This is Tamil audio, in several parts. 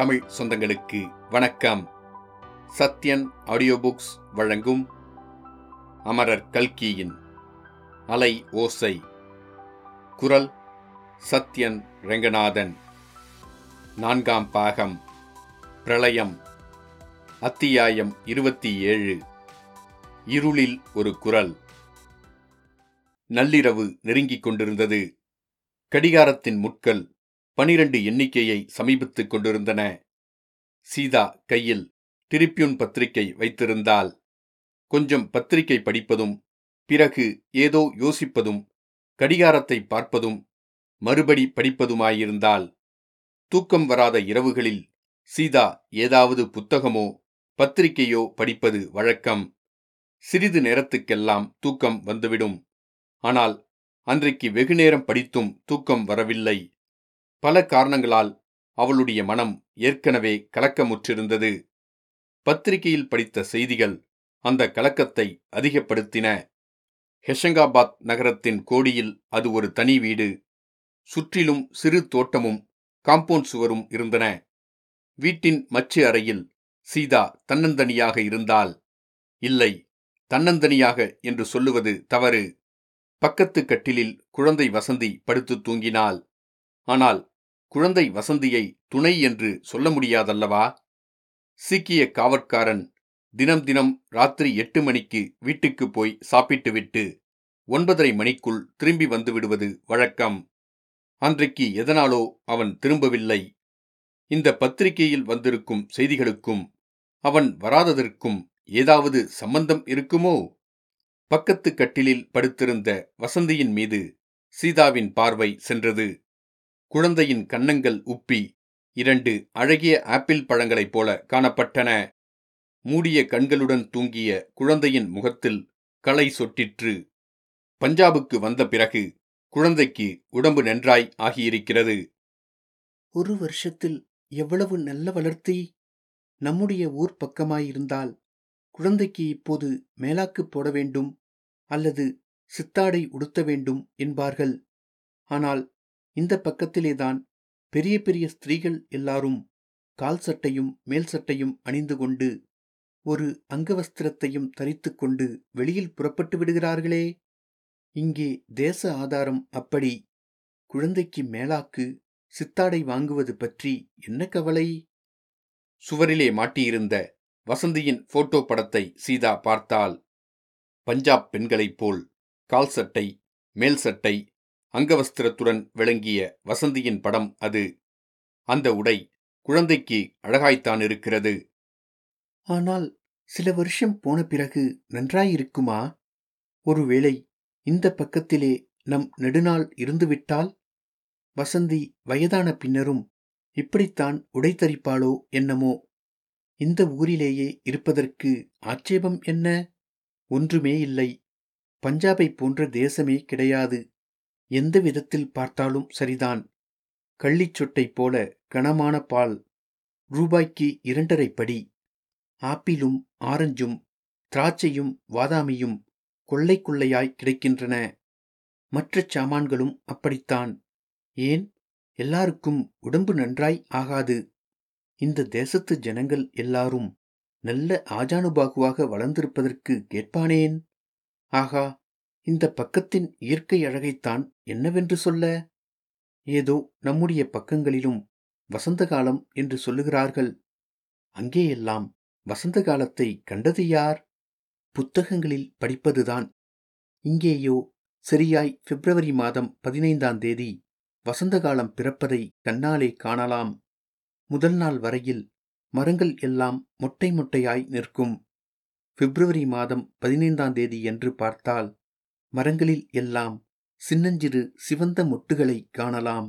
தமிழ் சொந்தங்களுக்கு வணக்கம். சத்யன் ஆடியோ புக்ஸ் வழங்கும் அமரர் கல்கியின் அலை ஓசை. குரல் சத்யன் ரெங்கநாதன். நான்காம் பாகம். பிரளயம். அத்தியாயம் இருபத்தி ஏழு. இருளில் ஒரு குரல். நள்ளிரவு நெருங்கிக் கொண்டிருந்தது. கடிகாரத்தின் முட்கள் பனிரண்டு எண்ணிக்கையை சமீபித்துக் கொண்டிருந்தன. சீதா கையில் டிரிப்யூன் பத்திரிகை வைத்திருந்தால் கொஞ்சம் பத்திரிகை படிப்பதும் பிறகு ஏதோ யோசிப்பதும் கடிகாரத்தை பார்ப்பதும் மறுபடி படிப்பதுமாயிருந்தால் தூக்கம் வராத இரவுகளில் சீதா ஏதாவது புத்தகமோ பத்திரிகையோ படிப்பது வழக்கம். சிறிது நேரத்துக்கெல்லாம் தூக்கம் வந்துவிடும். ஆனால் அன்றைக்கு வெகுநேரம் படித்தும் தூக்கம் வரவில்லை. பல காரணங்களால் அவளுடைய மனம் ஏற்கனவே கலக்கமுற்றிருந்தது. பத்திரிகையில் படித்த செய்திகள் அந்த கலக்கத்தை அதிகப்படுத்தின. ஹெஷங்காபாத் நகரத்தின் கோடியில் அது ஒரு தனி வீடு. சுற்றிலும் சிறு தோட்டமும் காம்பவுண்ட் சுவரும் இருந்தன. வீட்டின் மச்சு அறையில் சீதா தன்னந்தனியாக இருந்தால் இல்லை தன்னந்தனியாக என்று சொல்லுவது தவறு. பக்கத்து கட்டிலில் குழந்தை வசந்தி படுத்து தூங்கினாள். ஆனால் குழந்தை வசந்தியை துணை என்று சொல்ல முடியாதல்லவா? சீக்கிய காவற்காரன் தினம் தினம் ராத்திரி எட்டு மணிக்கு வீட்டுக்கு போய் சாப்பிட்டுவிட்டு ஒன்பதரை மணிக்குள் திரும்பி வந்து விடுவது வழக்கம். அன்றைக்கு எதனாலோ அவன் திரும்பவில்லை. இந்த பத்திரிகையில் வந்திருக்கும் செய்திகளுக்கும் அவன் வராததற்கும் ஏதாவது சம்பந்தம் இருக்குமோ? பக்கத்து கட்டிலில் படுத்திருந்த வசந்தியின் மீது சீதாவின் பார்வை சென்றது. குழந்தையின் கன்னங்கள் உப்பி இரண்டு அழகிய ஆப்பிள் பழங்களைப் போல காணப்பட்டன. மூடிய கண்களுடன் தூங்கிய குழந்தையின் முகத்தில் களை சொட்டிற்று. பஞ்சாபுக்கு வந்த பிறகு குழந்தைக்கு உடம்பு நன்றாய் ஆகியிருக்கிறது. ஒரு வருஷத்தில் எவ்வளவு நல்ல வளர்த்தி நம்முடைய ஊர் பக்கமாயிருந்தால் குழந்தைக்கு இப்போது மேலாக்கு போட வேண்டும் அல்லது சித்தாடை உடுத்த வேண்டும் என்பார்கள். ஆனால் இந்த பக்கத்திலேதான் பெரிய பெரிய ஸ்திரீகள் எல்லாரும் கால் சட்டையும் மேல் சட்டையும் அணிந்து கொண்டு ஒரு அங்கவஸ்திரத்தையும் தரித்து கொண்டு வெளியில் புறப்பட்டு விடுகிறார்களே. இங்கே தேச ஆதாரம் அப்படி. குழந்தைக்கு மேலாக்கு சித்தாடை வாங்குவது பற்றி என்ன கவலை? சுவரிலே மாட்டியிருந்த வசந்தியின் போட்டோ படத்தை சீதா பார்த்தால் பஞ்சாப் பெண்களைப் போல் கால் சட்டை மேல் சட்டை அங்கவஸ்திரத்துடன் விளங்கிய வசந்தியின் படம் அது. அந்த உடை குழந்தைக்கு அழகாய்த்தான் இருக்கிறது. ஆனால் சில வருஷம் போன பிறகு நன்றாயிருக்குமா? ஒருவேளை இந்த பக்கத்திலே நம் நெடுநாள் இருந்துவிட்டால்? வசந்தி வயதான பின்னரும் இப்படித்தான் உடை தரிப்பாளோ என்னமோ? இந்த ஊரிலேயே இருப்பதற்கு ஆட்சேபம் என்ன? ஒன்றுமே இல்லை. பஞ்சாபை போன்ற தேசமே கிடையாது. எந்த விதத்தில் பார்த்தாலும் சரிதான். கள்ளிச்சொட்டை போல கனமான பால். ரூபாய்க்கு இரண்டரை படி. ஆப்பிளும் ஆரஞ்சும் திராட்சையும் வாதாமியும் கொள்ளை கொள்ளையாய் கிடைக்கின்றன. மற்ற சாமான்களும் அப்படித்தான். ஏன்? எல்லாருக்கும் உடம்பு நன்றாய் ஆகாது. இந்த தேசத்து ஜனங்கள் எல்லாரும் நல்ல ஆஜானுபாகுவாக வளர்ந்திருப்பதற்கு கேட்பானேன் ஆகா இந்த பக்கத்தின் இயற்கை அழகைத்தான் என்னவென்று சொல்ல? ஏதோ நம்முடைய பக்கங்களிலும் வசந்த காலம் என்று சொல்லுகிறார்கள். அங்கேயெல்லாம் வசந்த காலத்தை கண்டது யார்? புத்தகங்களில் படிப்பதுதான். இங்கேயோ சரியாய் பிப்ரவரி மாதம் பதினைந்தாம் தேதி வசந்த காலம் பிறப்பதை கண்ணாலே காணலாம். முதல் நாள் வரையில் மரங்கள் எல்லாம் மொட்டை மொட்டையாய் நிற்கும். பிப்ரவரி மாதம் பதினைந்தாம் தேதி என்று பார்த்தால் மரங்களில் எல்லாம் சின்னஞ்சிறு சிவந்த மொட்டுகளை காணலாம்.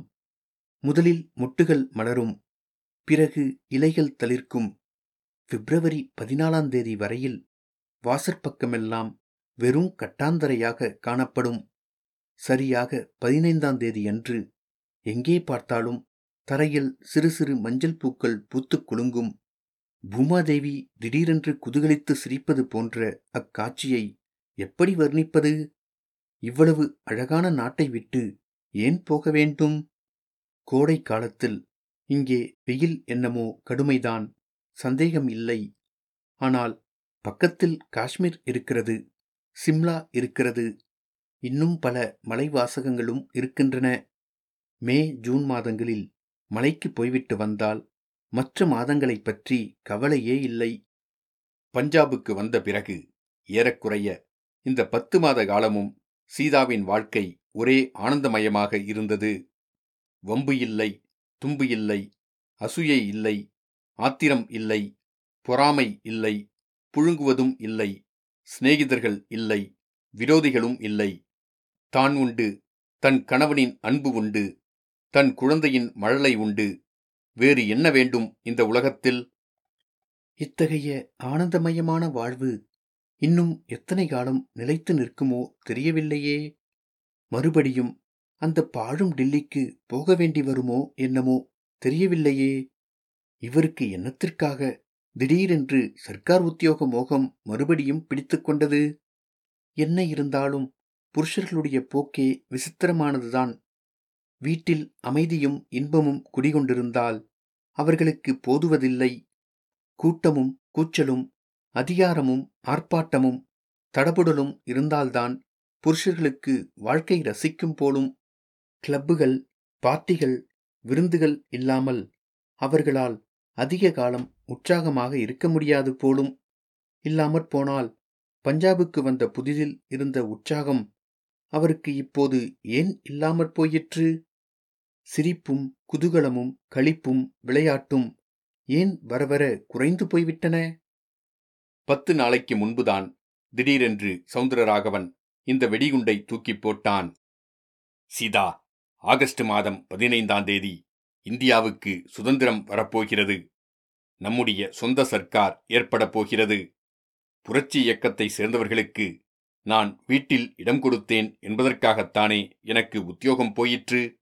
முதலில் மொட்டுகள் மலரும் பிறகு இலைகள் தளிர்க்கும். பிப்ரவரி பதினாலாம் தேதி வரையில் வாசற்பக்கமெல்லாம் வெறும் கட்டாந்தரையாக காணப்படும். சரியாக பதினைந்தாம் தேதி அன்று எங்கே பார்த்தாலும் தரையில் சிறு சிறு மஞ்சள் பூக்கள் பூத்துக் குலுங்கும். பூமாதேவி திடீரென்று குதூகலித்து சிரிப்பது போன்ற அக்காட்சியை எப்படி வர்ணிப்பது? இவ்வளவு அழகான நாட்டை விட்டு ஏன் போக வேண்டும்? கோடை காலத்தில் இங்கே வெயில் என்னமோ கடுமைதான் சந்தேகம் இல்லை. ஆனால் பக்கத்தில் காஷ்மீர் இருக்கிறது சிம்லா இருக்கிறது இன்னும் பல மலைவாசகங்களும் இருக்கின்றன. மே ஜூன் மாதங்களில் மலைக்கு போய்விட்டு வந்தால் மற்ற மாதங்களைப் பற்றி கவலையே இல்லை. பஞ்சாபுக்கு வந்த பிறகு ஏறக்குறைய இந்த பத்து மாத காலமும் சீதாவின் வாழ்க்கை ஒரே ஆனந்தமயமாக இருந்தது. வம்பு இல்லை தும்பு இல்லை அசூயை இல்லை ஆத்திரம் இல்லை பொறாமை இல்லை புழுங்குவதும் இல்லை சிநேகிதர்கள் இல்லை விரோதிகளும் இல்லை. தான் உண்டு தன் கணவனின் அன்பு உண்டு தன் குழந்தையின் மழலை உண்டு. வேறு என்ன வேண்டும் இந்த உலகத்தில்? இத்தகைய ஆனந்தமயமான வாழ்வு இன்னும் எத்தனை காலம் நிலைத்து நிற்குமோ தெரியவில்லையே. மறுபடியும் அந்த பாழும் டில்லிக்கு போக வேண்டி வருமோ என்னமோ தெரியவில்லையே. இவருக்கு என்னத்திற்காக திடீரென்று சர்க்கார் உத்தியோக மோகம் மறுபடியும் பிடித்துக்கொண்டது என்ன இருந்தாலும் புருஷர்களுடைய போக்கே விசித்திரமானதுதான். வீட்டில் அமைதியும் இன்பமும் குடிகொண்டிருந்தால் அவர்களுக்கு போதுவதில்லை. கூட்டமும் கூச்சலும் அதிகாரமும் ஆர்ப்பாட்டமும் தடபுடலும் இருந்தால்தான் புருஷர்களுக்கு வாழ்க்கை ரசிக்கும் போலும் கிளப்புகள் பார்ட்டிகள் விருந்துகள் இல்லாமல் அவர்களால் அதிக காலம் உற்சாகமாக இருக்க முடியாது போலும். இல்லாமற் போனால் பஞ்சாபுக்கு வந்த புதிதில் இருந்த உற்சாகம் அவருக்கு இப்போது ஏன் இல்லாமற் போயிற்று? சிரிப்பும் குதூகலமும் களிப்பும் விளையாட்டும் ஏன் வரவர குறைந்து போய்விட்டன? பத்து நாளைக்கு முன்புதான் திடீரென்று சவுந்தரராகவன் இந்த வெடிகுண்டை தூக்கிப் போட்டான். சீதா ஆகஸ்ட் மாதம் பதினைந்தாம் தேதி இந்தியாவுக்கு சுதந்திரம் வரப்போகிறது. நம்முடைய சொந்த சர்க்கார் ஏற்படப் போகிறது. புரட்சி இயக்கத்தை சேர்ந்தவர்களுக்கு நான் வீட்டில் இடம் கொடுத்தேன் என்பதற்காகத்தானே எனக்கு உத்தியோகம் போயிற்று?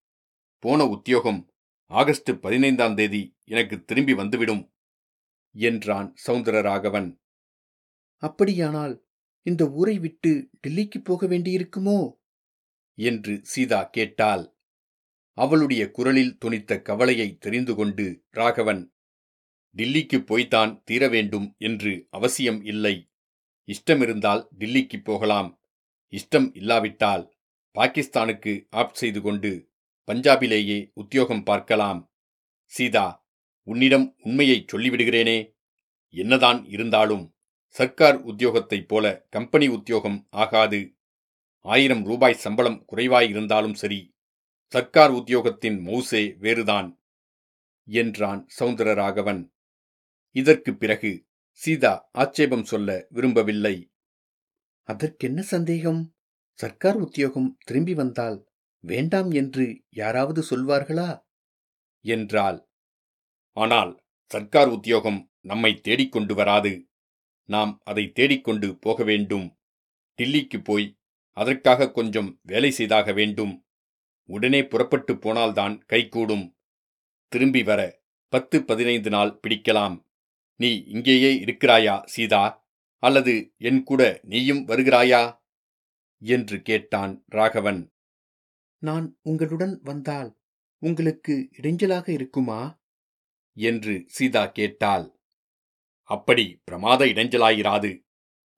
போன உத்தியோகம் ஆகஸ்ட் பதினைந்தாம் தேதி எனக்கு திரும்பி வந்துவிடும் என்றான் சவுந்தரராகவன் அப்படியானால் இந்த ஊரை விட்டு டெல்லிக்கு போக வேண்டியிருக்குமோ? என்று சீதா கேட்டாள். அவளுடைய குரலில் துணித்த கவலையை தெரிந்து கொண்டு ராகவன் டில்லிக்கு போய்த்தான் தீர வேண்டும் என்று அவசியம் இல்லை. இஷ்டமிருந்தால் டில்லிக்கு போகலாம். இஷ்டம் இல்லாவிட்டால் பாகிஸ்தானுக்கு ஆப் செய்து கொண்டு பஞ்சாபிலேயே உத்தியோகம் பார்க்கலாம். சீதா உன்னிடம் உண்மையைச் சொல்லிவிடுகிறேனே. என்னதான் இருந்தாலும் சர்க்கார் உத்தியோகத்தைப் போல கம்பெனி உத்தியோகம் ஆகாது. ஆயிரம் ரூபாய் சம்பளம் குறைவாயிருந்தாலும் சரி சர்க்கார் உத்தியோகத்தின் மௌசே வேறுதான் என்றான் சவுந்தரராகவன். இதற்குப் பிறகு சீதா ஆட்சேபம் சொல்ல விரும்பவில்லை. அதற்கென்ன சந்தேகம்? சர்க்கார் உத்தியோகம் திரும்பி வந்தால் வேண்டாம் என்று யாராவது சொல்வார்களா? என்றாள். ஆனால் சர்க்கார் உத்தியோகம் நம்மை தேடிக்கொண்டு வராது. நாம் அதை தேடிக்கொண்டு போக வேண்டும். டில்லிக்கு போய் அதற்காக கொஞ்சம் வேலை செய்தாக வேண்டும். உடனே புறப்பட்டு போனால்தான் கைகூடும். திரும்பி வர பத்து பதினைந்து நாள் பிடிக்கலாம். நீ இங்கேயே இருக்கிறாயா சீதா? அல்லது என் கூட நீயும் வருகிறாயா? என்று கேட்டான் ராகவன். நான் உங்களுடன் வந்தால் உங்களுக்கு இடைஞ்சலாக இருக்குமா? என்று சீதா கேட்டாள். அப்படி பிரமாத இடைஞ்சலாயிராது.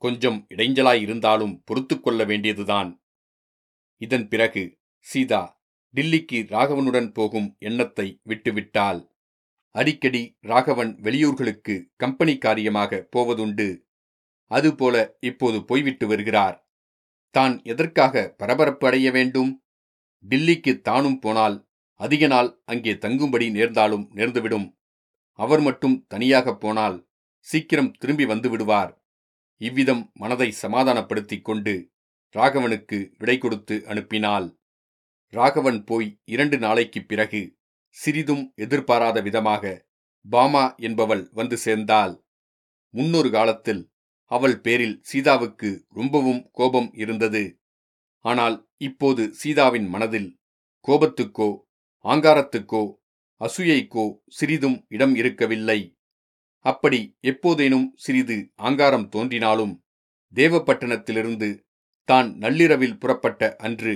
கொஞ்சம் இடைஞ்சலாயிருந்தாலும் பொறுத்து கொள்ள வேண்டியதுதான். இதன் பிறகு சீதா டில்லிக்கு ராகவனுடன் போகும் எண்ணத்தை விட்டுவிட்டாள். அடிக்கடி ராகவன் வெளியூர்களுக்கு கம்பெனி காரியமாக போவதுண்டு. அதுபோல இப்போது போய்விட்டு வருகிறார். தான் எதற்காக பரபரப்பு அடைய வேண்டும்? டில்லிக்கு தானும் போனால் அதிக நாள் அங்கே தங்கும்படி நேர்ந்தாலும் நேர்ந்துவிடும். அவர் மட்டும் தனியாகப் போனால் சீக்கிரம் திரும்பி வந்து விடுவார். இவ்விதம் மனதை சமாதானப்படுத்திக் கொண்டு ராகவனுக்கு விடை கொடுத்து அனுப்பினாள். ராகவன் போய் இரண்டு நாளைக்குப் பிறகு சிறிதும் எதிர்பாராத விதமாக பாமா என்பவள் வந்து சேர்ந்தாள். முன்னொரு காலத்தில் அவள் பேரில் சீதாவுக்கு ரொம்பவும் கோபம் இருந்தது. ஆனால் இப்போது சீதாவின் மனதில் கோபத்துக்கோ ஆங்காரத்துக்கோ அசூயைக்கோ சிறிதும் இடம் இருக்கவில்லை. அப்படி எப்போதேனும் சிறிது ஆங்காரம் தோன்றினாலும் தேவப்பட்டினத்திலிருந்து தான் நள்ளிரவில் புறப்பட்ட அன்று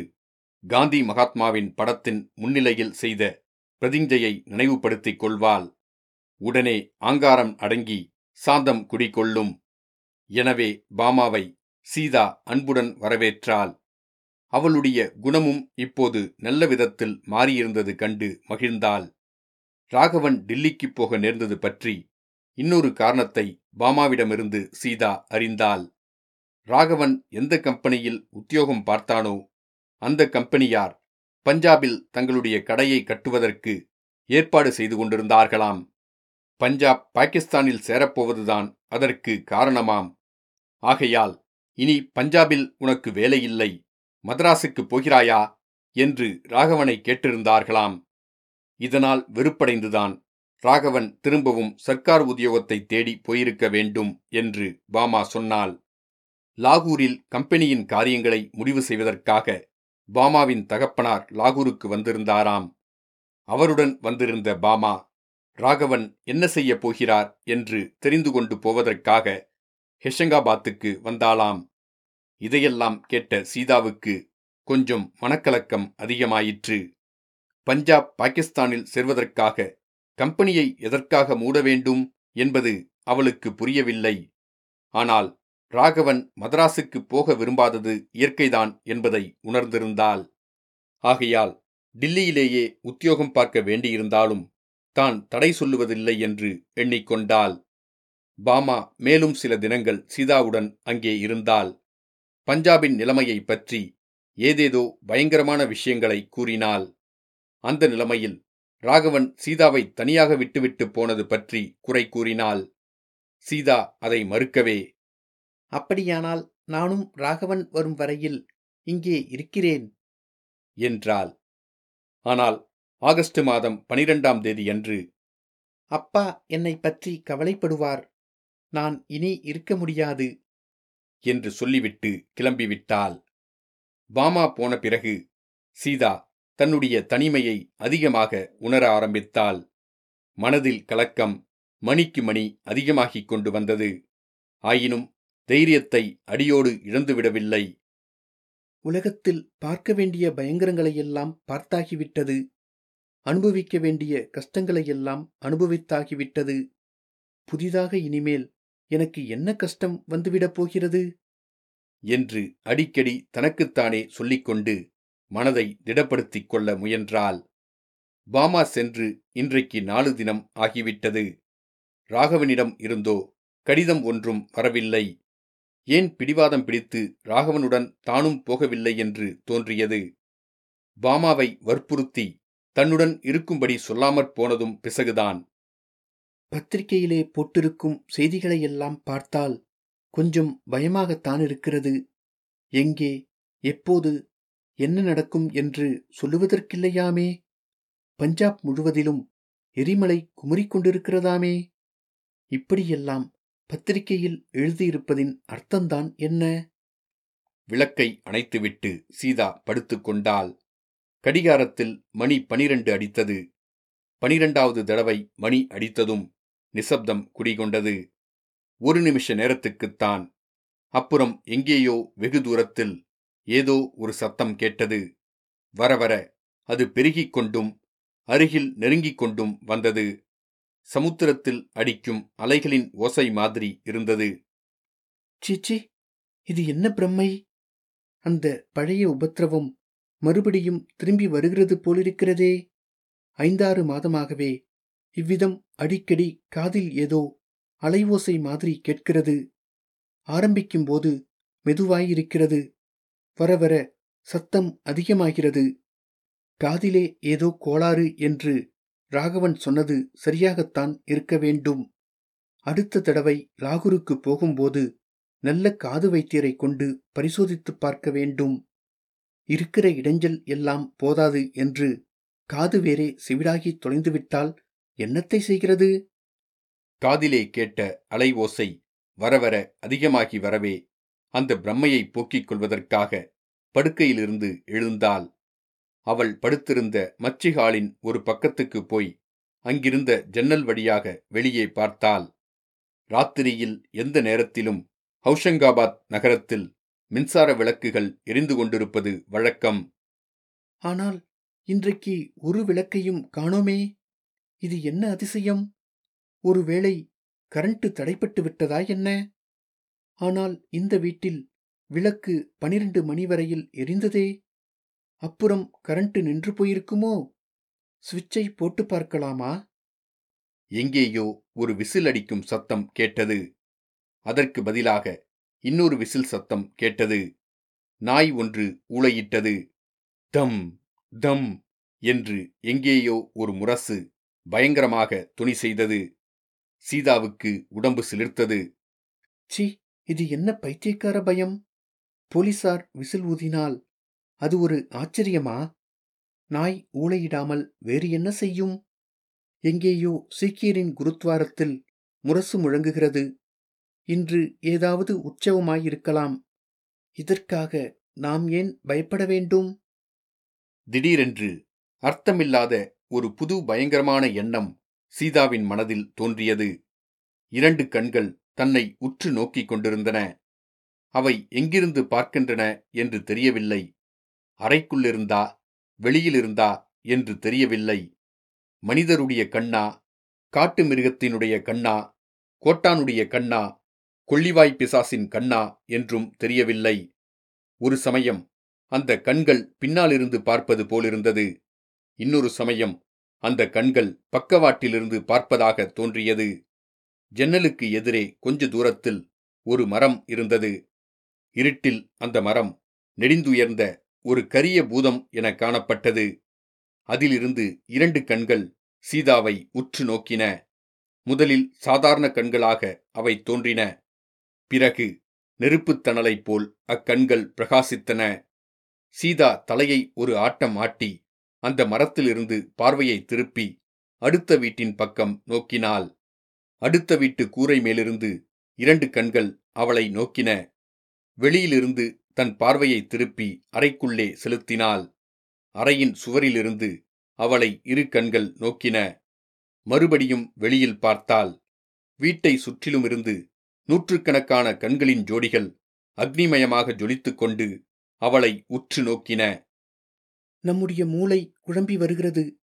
காந்தி மகாத்மாவின் படத்தின் முன்னிலையில் செய்த பிரதிஞ்சையை நினைவுபடுத்திக் கொள்வாள். உடனே ஆங்காரம் அடங்கி சாந்தம் குடிகொள்ளும். எனவே பாமாவை சீதா அன்புடன் வரவேற்றாள். அவளுடைய குணமும் இப்போது நல்ல விதத்தில் மாறியிருந்தது கண்டு மகிழ்ந்தாள். ராகவன் டில்லிக்குப் போக நேர்ந்தது பற்றி இன்னொரு காரணத்தை பாமாவிடமிருந்து சீதா அறிந்தாள். ராகவன் எந்த கம்பெனியில் உத்தியோகம் பார்த்தானோ அந்த கம்பெனியார் பஞ்சாபில் தங்களுடைய கடையை கட்டுவதற்கு ஏற்பாடு செய்து கொண்டிருந்தார்களாம். பஞ்சாப் பாகிஸ்தானில் சேரப்போவதுதான் அதற்கு காரணமாம். ஆகையால் இனி பஞ்சாபில் உனக்கு வேலையில்லை மதராசுக்கு போகிறாயா? என்று ராகவனை கேட்டிருந்தார்களாம். இதனால் வெறுப்படைந்துதான் ராகவன் திரும்பவும் சர்க்கார் உத்தியோகத்தை தேடி போயிருக்க வேண்டும் என்று பாமா சொன்னாள் லாகூரில் கம்பெனியின் காரியங்களை முடிவு செய்வதற்காக பாமாவின் தகப்பனார் லாகூருக்கு வந்திருந்தாராம். அவருடன் வந்திருந்த பாமா ராகவன் என்ன செய்யப் போகிறார் என்று தெரிந்து கொண்டு போவதற்காக ஹெஷங்காபாத்துக்கு வந்தாளாம். இதையெல்லாம் கேட்ட சீதாவுக்கு கொஞ்சம் மனக்கலக்கம் அதிகமாயிற்று. பஞ்சாப் பாகிஸ்தானில் சேர்வதற்காக கம்பெனியை எதற்காக மூட வேண்டும் என்பது அவளுக்கு புரியவில்லை. ஆனால் ராகவன் மதராசுக்கு போக விரும்பாதது இயற்கைதான் என்பதை உணர்ந்திருந்தாள். ஆகையால் டில்லியிலேயே உத்தியோகம் பார்க்க வேண்டியிருந்தாலும் தான் தடை சொல்லுவதில்லை என்று எண்ணிக்கொண்டாள். பாமா மேலும் சில தினங்கள் சீதாவுடன் அங்கே இருந்தால் பஞ்சாபின் நிலைமையை பற்றி ஏதேதோ பயங்கரமான விஷயங்களை கூறினாள். அந்த நிலைமையில் ராகவன் சீதாவை தனியாக விட்டுவிட்டு போனது பற்றி குறை கூறினாள் சீதா அதை மறுக்கவே. அப்படியானால் நானும் ராகவன் வரும் வரையில் இங்கே இருக்கிறேன். என்றாள். ஆனால் ஆகஸ்ட் மாதம் பனிரெண்டாம் தேதியன்று அப்பா என்னை பற்றி கவலைப்படுவார். நான் இனி இருக்க முடியாது. என்று சொல்லிவிட்டு கிளம்பிவிட்டாள். பாமா போன பிறகு சீதா தன்னுடைய தனிமையை அதிகமாக உணர ஆரம்பித்தாள். மனதில் கலக்கம் மணிக்கு மணி அதிகமாகிக் கொண்டு வந்தது. ஆயினும் தைரியத்தை அடியோடு இழந்துவிடவில்லை. உலகத்தில் பார்க்க வேண்டிய பயங்கரங்களையெல்லாம் பார்த்தாகிவிட்டது. அனுபவிக்க வேண்டிய கஷ்டங்களையெல்லாம் அனுபவித்தாகிவிட்டது. புதிதாக இனிமேல் எனக்கு என்ன கஷ்டம் வந்துவிடப் போகிறது? என்று அடிக்கடி தனக்குத்தானே சொல்லிக்கொண்டு மனதை திடப்படுத்திக் கொள்ள முயன்றாள். பாமா சென்று இன்றைக்கு நாலு தினம் ஆகிவிட்டது. ராகவனிடம் இருந்தோ கடிதம் ஒன்றும் வரவில்லை. ஏன் பிடிவாதம் பிடித்து ராகவனுடன் தானும் போகவில்லை என்று தோன்றியது. பாமாவை வற்புறுத்தி தன்னுடன் இருக்கும்படி சொல்லாமற் போனதும் பிசகுதான். பத்திரிகையிலே போட்டிருக்கும் செய்திகளையெல்லாம் பார்த்தால் கொஞ்சம் பயமாகத்தான் இருக்கிறது எங்கே எப்போது என்ன நடக்கும் என்று சொல்லுவதற்கில்லையாமே? பஞ்சாப் முழுவதிலும் எரிமலை குமரிக்கொண்டிருக்கிறதாமே இப்படியெல்லாம் பத்திரிகையில் எழுதியிருப்பதின் அர்த்தந்தான் என்ன? விளக்கை அணைத்துவிட்டு சீதா படுத்துக்கொண்டால் கடிகாரத்தில் மணி பனிரெண்டு அடித்தது. பனிரெண்டாவது தடவை மணி அடித்ததும் நிசப்தம் குடிகொண்டது. ஒரு நிமிஷ நேரத்துக்குத்தான். அப்புறம் எங்கேயோ வெகு தூரத்தில் ஏதோ ஒரு சத்தம் கேட்டது. வர வர அது பெருகிக் கொண்டும் அருகில் நெருங்கிக் கொண்டும் வந்தது. சமுத்திரத்தில் அடிக்கும் அலைகளின் ஓசை மாதிரி இருந்தது. சீச்சி இது என்ன பிரம்மை? அந்த பழைய உபத்திரவம் மறுபடியும் திரும்பி வருகிறது போலிருக்கிறதே. ஐந்தாறு மாதமாகவே இவ்விதம் அடிக்கடி காதில் ஏதோ அலைவோசை மாதிரி கேட்கிறது. ஆரம்பிக்கும்போது மெதுவாயிருக்கிறது வர வர சத்தம் அதிகமாகிறது. காதிலே ஏதோ கோளாறு என்று ராகவன் சொன்னது சரியாகத்தான் இருக்க வேண்டும். அடுத்த தடவை லாகூருக்கு போகும்போது நல்ல காது வைத்தியரை கொண்டு பரிசோதித்துப் பார்க்க வேண்டும். இருக்கிற இடைஞ்சல் எல்லாம் போதாது என்று காது வேறே செவிடாகி தொலைந்துவிட்டால் என்னத்தை செய்கிறது? காதிலே கேட்ட அலை ஓசை வரவர அதிகமாகி வரவே அந்த பிரம்மையை போக்கிக் கொள்வதற்காக படுக்கையிலிருந்து எழுந்தாள். அவள் படுத்திருந்த மச்சிகாலின் ஒரு பக்கத்துக்கு போய் அங்கிருந்த ஜன்னல் வழியாக வெளியே பார்த்தாள். ராத்திரியில் எந்த நேரத்திலும் ஹவுஷங்காபாத் நகரத்தில் மின்சார விளக்குகள் எரிந்து கொண்டிருப்பது வழக்கம். ஆனால் இன்றைக்கு ஒரு விளக்கையும் காணோமே. இது என்ன அதிசயம்? ஒருவேளை கரண்ட் தடைப்பட்டு விட்டதா என்ன? ஆனால் இந்த வீட்டில் விளக்கு பனிரெண்டு மணி வரையில் எரிந்ததே? அப்புறம் கரண்ட் நின்று போயிருக்குமோ? சுவிட்சை போட்டு பார்க்கலாமா? எங்கேயோ ஒரு விசில் அடிக்கும் சத்தம் கேட்டது. அதற்கு பதிலாக இன்னொரு விசில் சத்தம் கேட்டது. நாய் ஒன்று ஊளையிட்டது. தம் தம் என்று எங்கேயோ ஒரு முரசு பயங்கரமாக துணி செய்தது. சீதாவுக்கு உடம்பு சிலிர்த்தது. சி இது என்ன பைத்தியக்கார பயம்? போலீசார் விசில் ஊதினால் அது ஒரு ஆச்சரியமா? நாய் ஊளையிடாமல் வேறு என்ன செய்யும்? எங்கேயோ சீக்கியரின் குருத்வாரத்தில் முரசு முழங்குகிறது. இன்று ஏதாவது உற்சவமாயிருக்கலாம். இதற்காக நாம் ஏன் பயப்பட வேண்டும்? திடீரென்று அர்த்தமில்லாத ஒரு புது பயங்கரமான எண்ணம் சீதாவின் மனதில் தோன்றியது. இரண்டு கண்கள் தன்னை உற்று நோக்கிக் கொண்டிருந்தன. அவை எங்கிருந்து பார்க்கின்றன என்று தெரியவில்லை. அறைக்குள்ளிருந்தா வெளியிலிருந்தா என்று தெரியவில்லை. மனிதருடைய கண்ணா காட்டு மிருகத்தினுடைய கண்ணா கோட்டானுடைய கண்ணா கொள்ளிவாய் பிசாசின் கண்ணா என்றும் தெரியவில்லை. ஒரு சமயம் அந்த கண்கள் பின்னாலிருந்து பார்ப்பது போலிருந்தது. இன்னொரு சமயம் அந்த கண்கள் பக்கவாட்டிலிருந்து பார்ப்பதாக தோன்றியது. ஜன்னலுக்கு எதிரே கொஞ்ச தூரத்தில் ஒரு மரம் இருந்தது. இருட்டில் அந்த மரம் நெடிந்துயர்ந்த ஒரு கரிய பூதம் என காணப்பட்டது. அதிலிருந்து இரண்டு கண்கள் சீதாவை உற்று நோக்கின. முதலில் சாதாரண கண்களாக அவை தோன்றின. பிறகு நெருப்புத் தணலைப் போல் அக்கண்கள் பிரகாசித்தன. சீதா தலையை ஒரு ஆட்டம் ஆட்டி அந்த மரத்திலிருந்து பார்வையை திருப்பி அடுத்த வீட்டின் பக்கம் நோக்கினாள். அடுத்த வீட்டு கூரை மேலிருந்து இரண்டு கண்கள் அவளை நோக்கின. வெளியிலிருந்து தன் பார்வையை திருப்பி அறைக்குள்ளே செலுத்தினாள். அறையின் சுவரிலிருந்து அவளை இரு கண்கள் நோக்கின. மறுபடியும் வெளியில் பார்த்தாள். வீட்டை சுற்றிலுமிருந்து நூற்றுக்கணக்கான கண்களின் ஜோடிகள் அக்னிமயமாக ஜொலித்துக்கொண்டு அவளை உற்று நோக்கின. நம்முடைய மூளை குழம்பி வருகிறது.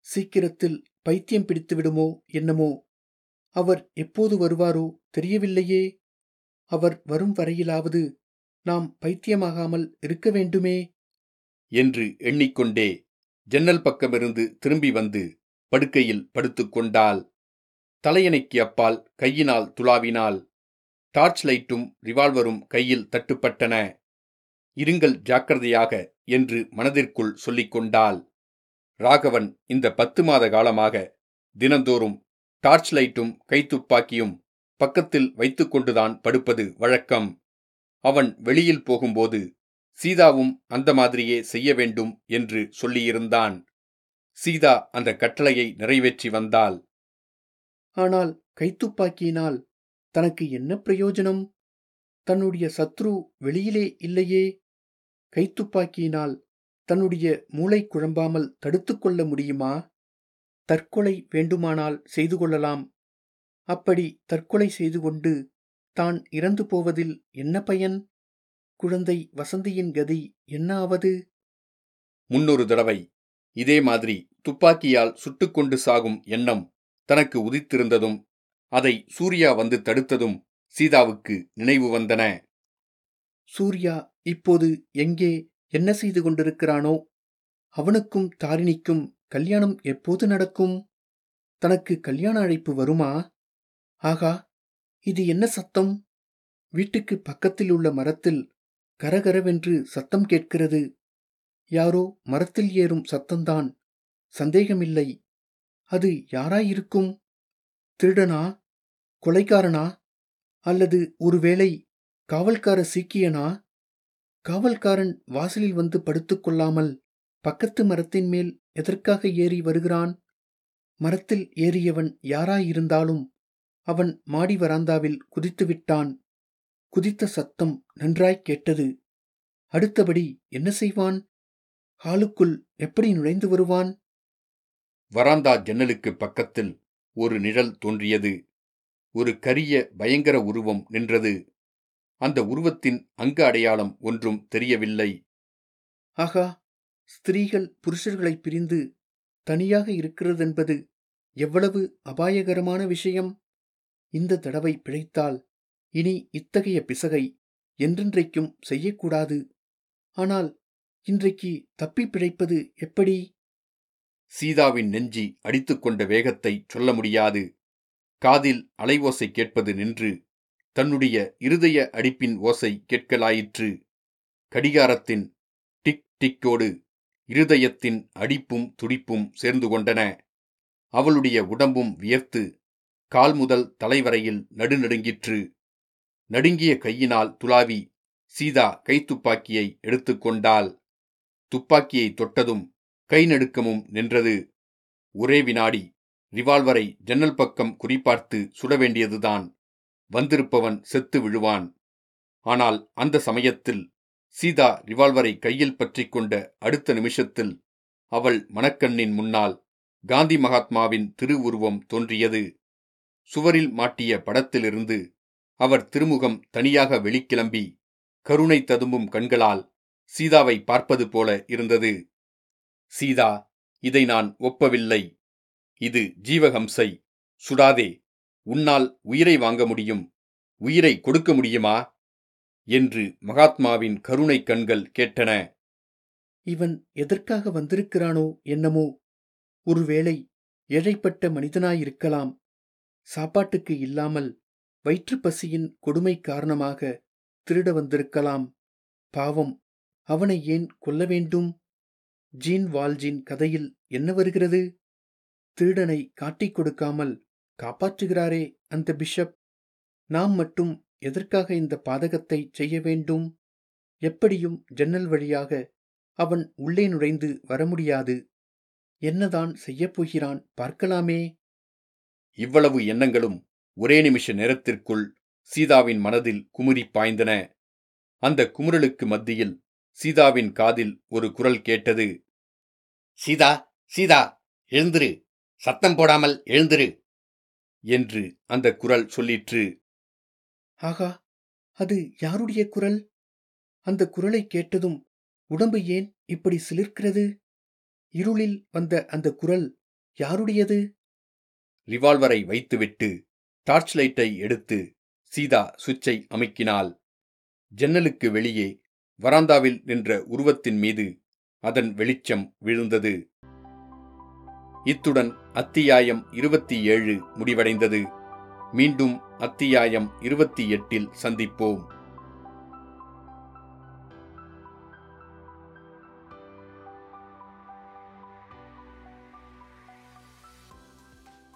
சீக்கிரத்தில் பைத்தியம் பிடித்து விடுமோ என்னமோ? அவர் எப்போது வருவாரோ தெரியவில்லையே. அவர் வரும் வரையிலாவது நாம் பைத்தியமாகாமல் இருக்க வேண்டுமே. என்று எண்ணிக்கொண்டே ஜன்னல் பக்கமிருந்து திரும்பி வந்து படுக்கையில் படுத்துக்கொண்டாள் தலையணைக்கு அப்பால் கையினால் துளாவினாள் டார்ச் லைட்டும் ரிவால்வரும் கையில் தட்டுப்பட்டன. இருங்கள் ஜாக்கிரதையாக என்று மனதிற்குள் சொல்லிக்கொண்டாள். ராகவன் இந்த பத்து மாத காலமாக தினந்தோறும் டார்ச் லைட்டும் கைத்துப்பாக்கியும் பக்கத்தில் வைத்துக்கொண்டுதான் படுப்பது வழக்கம். அவன் வெளியில் போகும்போது சீதாவும் அந்த மாதிரியே செய்ய வேண்டும் என்று சொல்லியிருந்தான். சீதா அந்த கட்டளையை நிறைவேற்றி வந்தாள். ஆனால் கைத்துப்பாக்கியினால் தனக்கு என்ன பிரயோஜனம்? தன்னுடைய சத்ரு வெளியிலே இல்லையே. கைத்துப்பாக்கியினால் தன்னுடைய மூளை குழம்பாமல் தடுத்து கொள்ள முடியுமா? தற்கொலை வேண்டுமானால் செய்து கொள்ளலாம். அப்படி தற்கொலை செய்து கொண்டு தான் இறந்து போவதில் என்ன பயன்? குழந்தை வசந்தியின் கதி என்ன ஆவது? முன்னொரு தடவை இதே மாதிரி துப்பாக்கியால் சுட்டுக்கொண்டு சாகும் எண்ணம் தனக்கு உதித்திருந்ததும் அதை சூர்யா வந்து தடுத்ததும் சீதாவுக்கு நினைவு வந்தன. சூர்யா இப்போது எங்கே என்ன செய்து கொண்டிருக்கிறானோ அவனுக்கும் தாரிணிக்கும் கல்யாணம் எப்போது நடக்கும்? தனக்கு கல்யாண அழைப்பு வருமா? ஆகா இது என்ன சத்தம்? வீட்டுக்கு பக்கத்தில் உள்ள மரத்தில் கரகரவென்று சத்தம் கேட்கிறது. யாரோ மரத்தில் ஏறும் சத்தம்தான். சந்தேகமில்லை. அது யாராயிருக்கும்? திருடனா? கொலைக்காரனா அல்லது ஒருவேளை காவல்கார சீக்கியனா? காவல்காரன் வாசலில் வந்து படுத்துக்கொள்ளாமல் பக்கத்து மரத்தின் மேல் எதற்காக ஏறி வருகிறான்? மரத்தில் ஏறியவன் யாராயிருந்தாலும் அவன் மாடி வராந்தாவில் குதித்து விட்டான் குதித்த சத்தம் நன்றாய் கேட்டது. அடுத்தபடி என்ன செய்வான்? ஹாலுக்குள் எப்படி நுழைந்து வருவான்? வராந்தா ஜன்னலுக்கு பக்கத்தில் ஒரு நிழல் தோன்றியது. ஒரு கரிய பயங்கர உருவம் நின்றது. அந்த உருவத்தின் அங்க அடையாளம் ஒன்றும் தெரியவில்லை. ஆகா ஸ்திரீகள் புருஷர்களை பிரிந்து தனியாக இருக்கிறதென்பது எவ்வளவு அபாயகரமான விஷயம்! இந்த தடவை பிழைத்தால் இனி இத்தகைய பிசகை என்றென்றைக்கும் செய்யக்கூடாது. ஆனால் இன்றைக்கு தப்பி பிழைப்பது எப்படி? சீதாவின் நெஞ்சி அடித்துக்கொண்ட வேகத்தை சொல்ல முடியாது. காதில் அலைவோசை கேட்பது நின்று தன்னுடைய இருதய அடிப்பின் ஓசை கேட்கலாயிற்று. கடிகாரத்தின் டிக் டிக்கோடு இருதயத்தின் அடிப்பும் துடிப்பும் சேர்ந்து கொண்டன. அவளுடைய உடம்பும் வியர்த்து கால் முதல் தலைவரையில் நடுநடுங்கிற்று. நடுங்கிய கையினால் துளாவி சீதா கைத்துப்பாக்கியை எடுத்துக்கொண்டாள் துப்பாக்கியை தொட்டதும் கை நடுக்கமும் நின்றது. ஒரே வினாடி ரிவால்வரை ஜன்னல் பக்கம் குறிப்பார்த்து சுட வேண்டியதுதான் வந்திருப்பவன் செத்து விழுவான். ஆனால் அந்த சமயத்தில் சீதா ரிவால்வரை கையில் பற்றிக் கொண்ட அடுத்த நிமிஷத்தில் அவள் மணக்கண்ணின் முன்னால் காந்தி மகாத்மாவின் திருவுருவம் தோன்றியது. சுவரில் மாட்டிய படத்திலிருந்து அவர் திருமுகம் தனியாக வெளிக்கிளம்பி கருணை ததும்பும் கண்களால் சீதாவை பார்ப்பது போல இருந்தது. சீதா இதை நான் ஒப்பவில்லை. இது ஜீவகம்சை சுடாதே. உன்னால் உயிரை வாங்க முடியும். உயிரை கொடுக்க முடியுமா? என்று மகாத்மாவின் கருணை கண்கள் கேட்டன. இவன் எதற்காக வந்திருக்கிறானோ என்னமோ? ஒருவேளை ஏழைப்பட்ட மனிதனாயிருக்கலாம். சாப்பாட்டுக்கு இல்லாமல் வயிற்றுப்பசியின் கொடுமை காரணமாக திருட வந்திருக்கலாம். பாவம் அவனை ஏன் கொல்ல வேண்டும்? ஜீன் வால்ஜின் கதையில் என்ன வருகிறது? திருடனை காட்டிக் கொடுக்காமல் காப்பாற்றுகிறாரே அந்த பிஷப். நாம் மட்டும் எதற்காக இந்த பாதகத்தை செய்ய வேண்டும்? எப்படியும் ஜன்னல் வழியாக அவன் உள்ளே நுழைந்து வர முடியாது என்னதான் செய்யப்போகிறான் பார்க்கலாமே. இவ்வளவு எண்ணங்களும் ஒரே நிமிஷ நேரத்திற்குள் சீதாவின் மனதில் குமுறி பாய்ந்தன. அந்த குமுறலுக்கு மத்தியில் சீதாவின் காதில் ஒரு குரல் கேட்டது. சீதா சீதா எழுந்திரு. சத்தம் போடாமல் எழுந்திரு. என்று அந்த குரல் சொல்லிற்று. ஆகா அது யாருடைய குரல்? அந்த குரலை கேட்டதும் உடம்பு ஏன் இப்படி சிலிர்க்கிறது? இருளில் வந்த அந்த குரல் யாருடையது? ரிவால்வரை வைத்துவிட்டு டார்ச் லைட்டை எடுத்து சீதா சுவிட்சை அமைக்கினாள். ஜன்னலுக்கு வெளியே வராந்தாவில் நின்ற உருவத்தின் மீது அதன் வெளிச்சம் விழுந்தது. இத்துடன் அத்தியாயம் இருபத்தி ஏழு முடிவடைந்தது. மீண்டும் அத்தியாயம் இருபத்தி எட்டில் சந்திப்போம்.